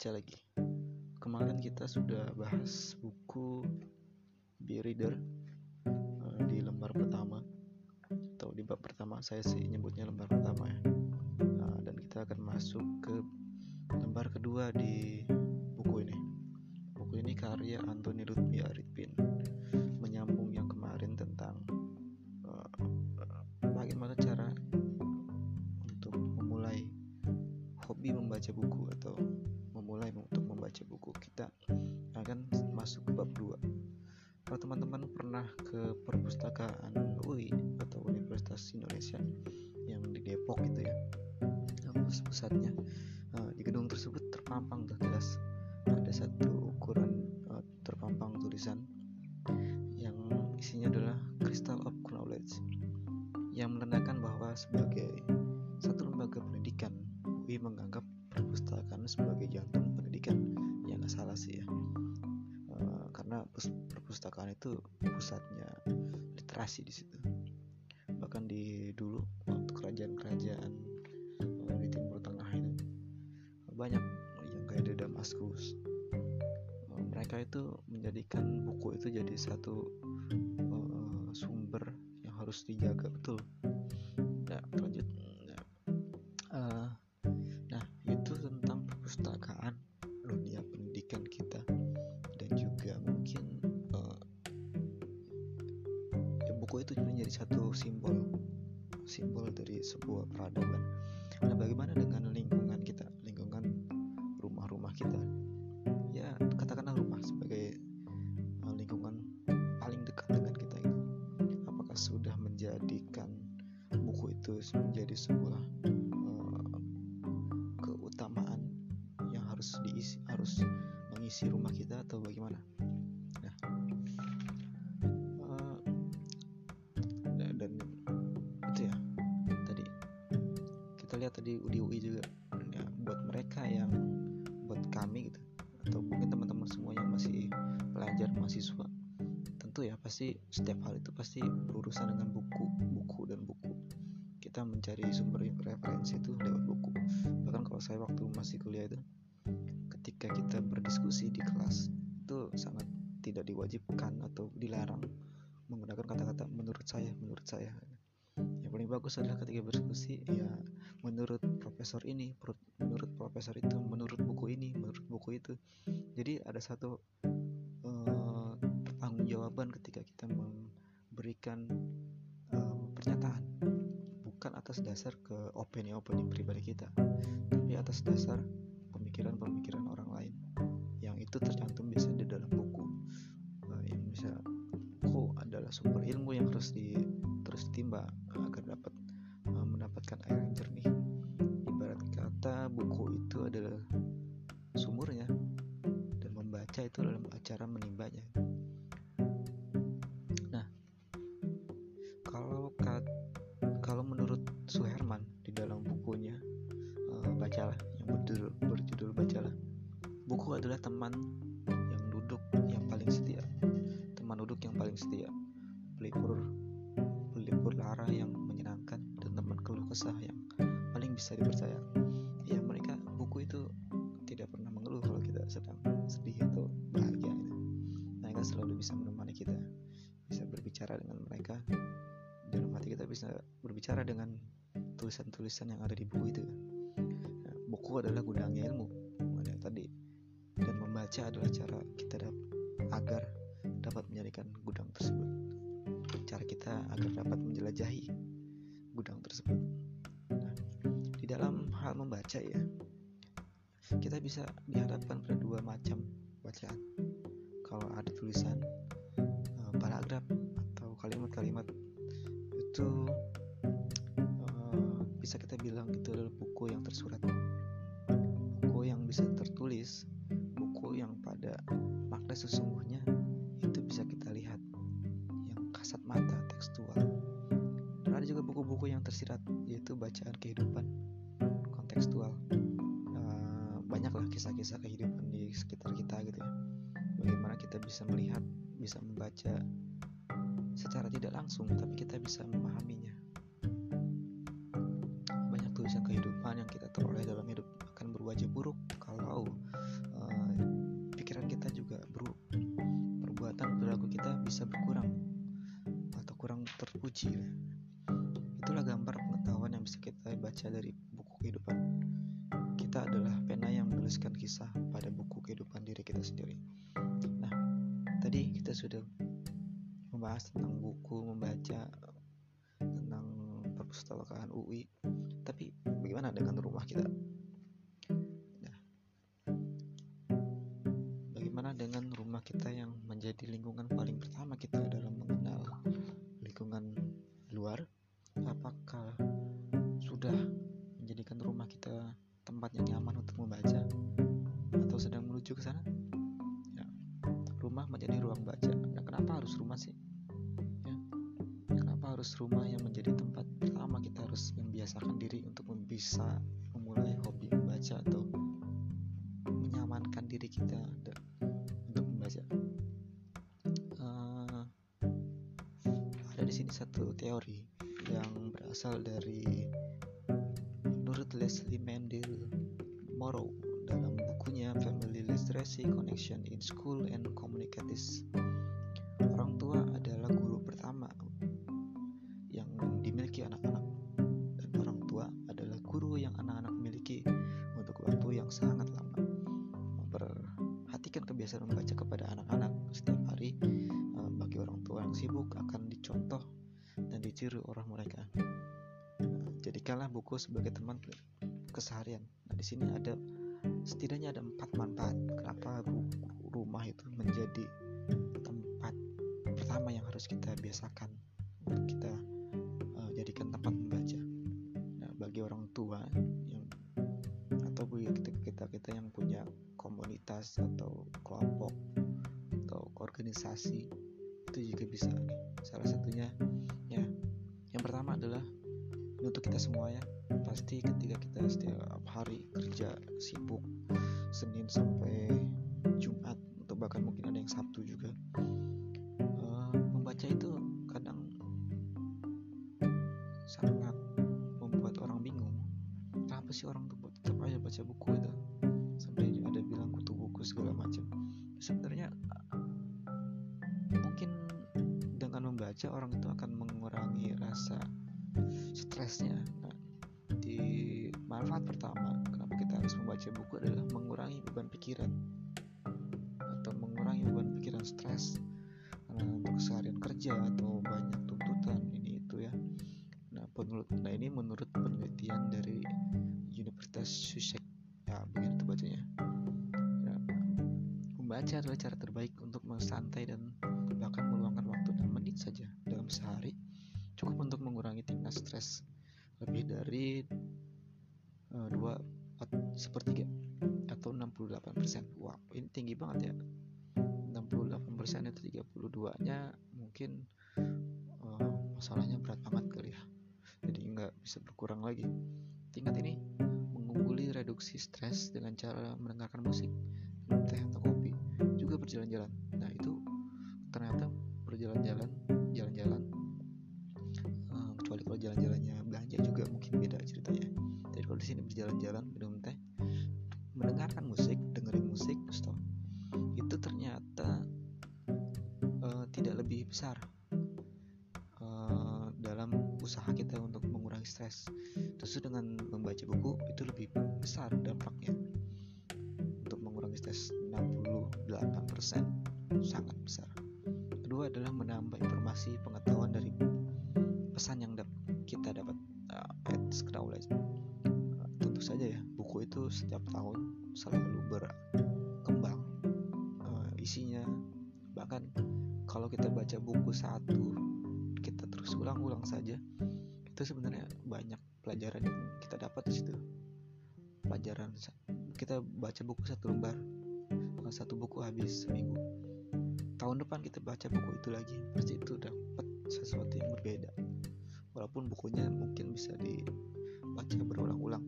baca lagi. Kemarin kita sudah bahas buku Be Reader uh, di lembar pertama atau di bab pertama saya sih nyebutnya lembar pertama ya. Uh, dan kita akan masuk ke lembar kedua di buku ini. Buku ini karya Anthony terpampang tuh jelas ada satu ukuran uh, terpampang tulisan yang isinya adalah Crystal of Knowledge yang menandakan bahwa sebagai satu lembaga pendidikan UI menganggap perpustakaan sebagai jantung pendidikan ya nggak salah sih ya. Uh, karena perpustakaan itu pusatnya literasi di situ. Bahkan di dulu waktu kerajaan-kerajaan mereka itu menjadikan buku itu jadi satu uh, sumber yang harus dijaga betul? Ya lanjut. Uh, nah itu tentang perpustakaan dunia pendidikan kita. Dan juga mungkin uh, ya buku itu menjadi satu simbol simbol dari sebuah peradaban. Nah bagaimana dengan lingkungan kita lingkungan rumah-rumah kita menjadi sebuah uh, keutamaan yang harus diisi harus mengisi rumah kita atau bagaimana? Nah uh, dan itu ya tadi kita lihat tadi di UI juga ya, buat mereka yang buat kami gitu atau mungkin teman-teman semua yang masih pelajar mahasiswa tentu ya pasti setiap hal itu pasti berurusan dengan buku buku dan buku kita mencari sumber referensi itu lewat buku. Bahkan kalau saya waktu masih kuliah itu ketika kita berdiskusi di kelas itu sangat tidak diwajibkan atau dilarang menggunakan kata-kata menurut saya menurut saya yang paling bagus adalah ketika berdiskusi ya menurut profesor ini menurut profesor itu menurut buku ini menurut buku itu jadi ada satu uh, pertanggungjawaban ketika kita memberikan uh, pernyataan bukan atas dasar ke opini-opini pribadi kita tapi atas dasar pemikiran-pemikiran orang lain yang itu tercantum biasanya di dalam buku uh, yang bisa oh adalah sumber ilmu yang harus di terus ditimba agar dapat uh, mendapatkan air yang jernih. Ibarat kata buku itu adalah sumurnya dan membaca itu adalah cara menimbanya teman yang duduk yang paling setia. Teman duduk yang paling setia. Pelipur pelipur lara yang menyenangkan dan teman keluh kesah yang paling bisa dipercaya. Ya mereka buku itu tidak pernah mengeluh kalau kita sedang sedih atau bahagia. Mereka selalu bisa menemani kita bisa berbicara dengan mereka. Dalam hati kita bisa berbicara dengan tulisan-tulisan yang ada di buku itu. Buku adalah gudangnya ilmu. Ada tadi adalah cara kita dapat agar dapat menjadikan gudang tersebut. Cara kita agar dapat menjelajahi gudang tersebut. Nah, di dalam hal membaca ya kita bisa dihadapkan pada dua macam bacaan. Kalau ada tulisan banyaklah kisah-kisah kehidupan di sekitar kita gitu ya. Bagaimana kita bisa melihat bisa membaca secara tidak langsung tapi kita bisa memahaminya. Banyak tulisan kehidupan yang kita teroleh dalam hidup akan berwajah buruk kalau uh, pikiran kita juga buruk perbuatan perilaku kita bisa berkurang atau kurang terpuji ya. itulah gambar pengetahuan yang bisa kita baca dari buku kehidupan kita adalah pena yang menuliskan kisah pada buku kehidupan diri kita sendiri. Nah tadi kita sudah membahas tentang buku membaca tentang perpustakaan UI tapi bagaimana dengan rumah kita? Nah, bagaimana dengan rumah kita yang menjadi lingkungan paling pertama kita dalam mengenal lingkungan luar? Apakah sudah menjadikan rumah kita tempat yang nyaman untuk membaca atau sedang menuju ke sana? Ya, rumah menjadi ruang baca. Nah kenapa harus rumah sih? Harus rumah yang menjadi tempat pertama kita harus membiasakan diri untuk bisa memulai hobi membaca atau menyamankan diri kita untuk membaca. Uh, ada di sini satu teori yang berasal dari menurut Leslie Mandel Morrow dalam bukunya Family Literacy Connection in School and Communities. Orang tua adalah guru pertama dimiliki anak-anak dan orang tua adalah guru yang anak-anak miliki untuk waktu yang sangat lama memperhatikan kebiasaan membaca kepada anak-anak setiap hari eh, bagi orang tua yang sibuk akan dicontoh dan ditiru orang mereka jadikanlah buku sebagai teman keseharian nah di sini ada setidaknya ada empat manfaat kenapa rumah itu menjadi tempat pertama yang harus kita biasakan kita jadikan tempat membaca. Nah, bagi orang tua yang atau kita kita kita yang punya komunitas atau kelompok atau organisasi itu juga bisa. Salah satunya ya yang pertama adalah untuk kita semua ya. Pasti ketika kita setiap hari kerja sibuk Senin sampai Jumat atau bahkan mungkin ada yang Sabtu juga uh, membaca itu sangat membuat orang bingung. Kenapa sih orang tuh tetap aja baca buku itu? Sampai ada bilang kutu buku segala macam. Sebenarnya mungkin dengan membaca orang itu akan mengurangi rasa stresnya. Nah, di manfaat pertama kenapa kita harus membaca buku adalah mengurangi beban pikiran atau mengurangi beban pikiran stres. Karena untuk seharian kerja atau banyak tuntutan menurut nah ini menurut penelitian dari Universitas Sussex ya begitu bacanya. Ya, membaca adalah cara terbaik untuk mensantai dan bahkan meluangkan waktu 6 menit saja dalam sehari cukup untuk mengurangi tingkat stres lebih dari uh, dua sepertiga atau 68 persen wow ini tinggi banget ya 68 persen itu 32 nya mungkin uh, masalahnya berat banget kali ya jadi nggak bisa berkurang lagi. Tingkat ini mengungguli reduksi stres dengan cara mendengarkan musik, minum teh atau kopi, juga berjalan-jalan. Nah itu ternyata berjalan-jalan, jalan-jalan, uh, kecuali kalau jalan-jalannya belanja juga mungkin beda ceritanya. Jadi kalau di sini berjalan-jalan, minum teh, mendengarkan musik, dengerin musik, stop. Itu ternyata uh, tidak lebih besar dalam usaha kita untuk mengurangi stres. Tentu dengan membaca buku itu lebih besar dampaknya. Untuk mengurangi stres 68% sangat besar. Kedua adalah menambah informasi pengetahuan dari pesan yang knowledge. Uh, tentu saja ya, buku itu setiap tahun selalu berkembang uh, isinya. Bahkan kalau kita baca buku satu kita terus ulang-ulang saja itu sebenarnya banyak pelajaran yang kita dapat di situ pelajaran kita baca buku satu lembar satu buku habis seminggu tahun depan kita baca buku itu lagi pasti itu dapat sesuatu yang berbeda walaupun bukunya mungkin bisa dibaca berulang-ulang.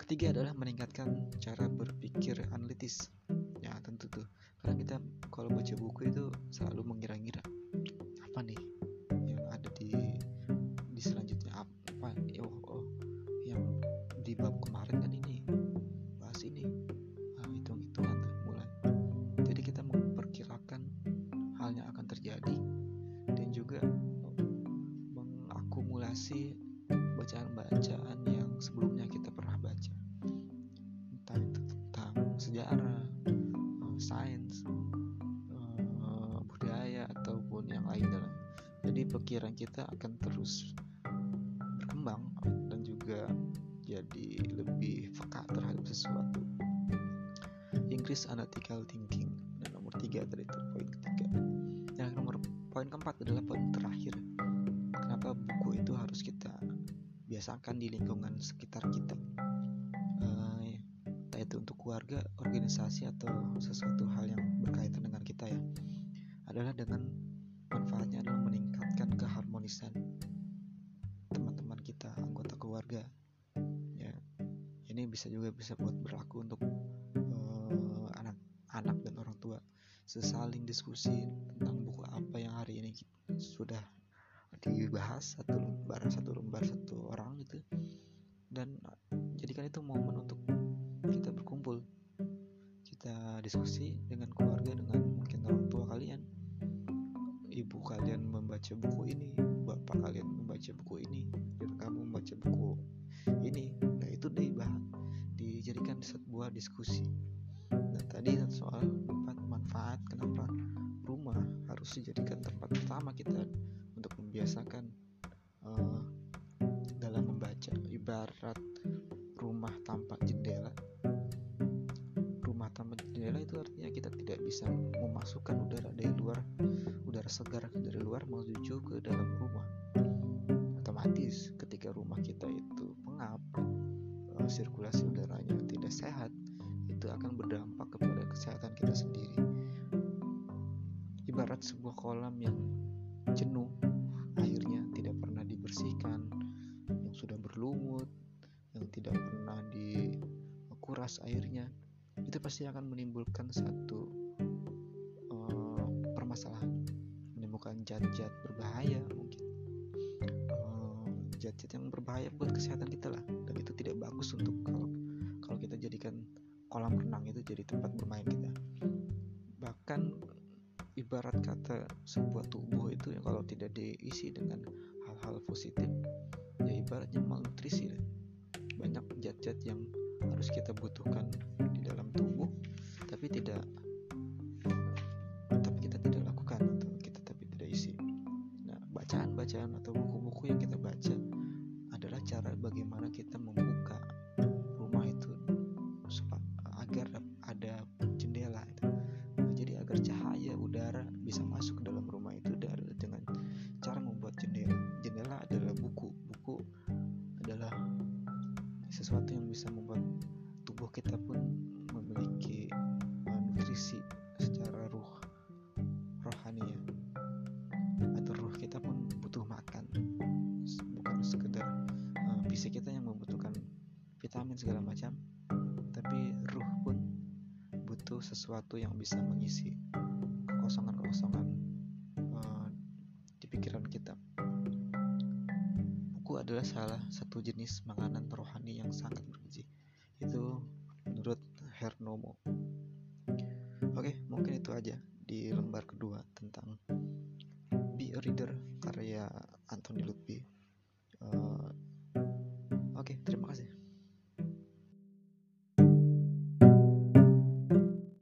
Ketiga adalah meningkatkan cara berpikir analitis. Ya tentu tuh. Karena kita kalau baca buku itu selalu mengira-ngira. Apa nih pikiran kita akan terus berkembang dan juga jadi lebih peka terhadap sesuatu. Inggris analytical thinking dan nomor tiga tadi itu poin ketiga. Yang nomor poin keempat adalah poin terakhir. Kenapa buku itu harus kita biasakan di lingkungan sekitar kita? Uh, entah itu untuk keluarga organisasi atau sesuatu hal yang berkaitan dengan kita ya. Adalah dengan ini bisa juga bisa buat berlaku untuk anak-anak uh, dan orang tua. Sesaling diskusi tentang buku apa yang hari ini sudah dibahas satu lembar satu lembar satu orang gitu. Dan jadikan itu momen untuk kita berkumpul kita diskusi dengan sebuah diskusi. Dan tadi soal empat manfaat kenapa rumah harus dijadikan tempat pertama kita untuk membiasakan uh, dalam membaca. Ibarat rumah tanpa jendela. Rumah tanpa jendela itu artinya kita tidak bisa memasukkan udara dari luar udara segar dari luar menuju ke dalam rumah. Otomatis ketika rumah kita itu pengap uh, sirkulasi udaranya sehat itu akan berdampak kepada kesehatan kita sendiri. Ibarat sebuah kolam yang jenuh airnya tidak pernah dibersihkan yang sudah berlumut yang tidak pernah dikuras airnya itu pasti akan menimbulkan satu uh, permasalahan menimbulkan zat-zat berbahaya mungkin. Zat-zat uh, yang berbahaya buat kesehatan kita lah dan itu tidak bagus untuk kalau kita jadikan kolam renang itu jadi tempat bermain kita. Bahkan ibarat kata sebuah tubuh itu ya kalau tidak diisi dengan hal-hal positif ya ibaratnya malnutrisi banyak zat-zat yang harus kita butuhkan di dalam tubuh tapi tidak tapi kita tidak lakukan atau kita tapi tidak isi. Nah bacaan-bacaan atau buku-buku yang kita baca adalah cara bagaimana kita buku adalah sesuatu yang bisa membuat tubuh kita pun memiliki uh, nutrisi secara ruh rohani ya atau ruh kita pun butuh makan bukan sekedar uh, fisik kita yang membutuhkan vitamin segala macam tapi ruh pun butuh sesuatu yang bisa mengisi kekosongan-kekosongan uh, di pikiran kita. Adalah salah satu jenis makanan rohani yang sangat bergizi. Itu menurut Hernomo. Oke, mungkin itu aja di lembar kedua tentang Be a Reader karya Anthony Lutfi.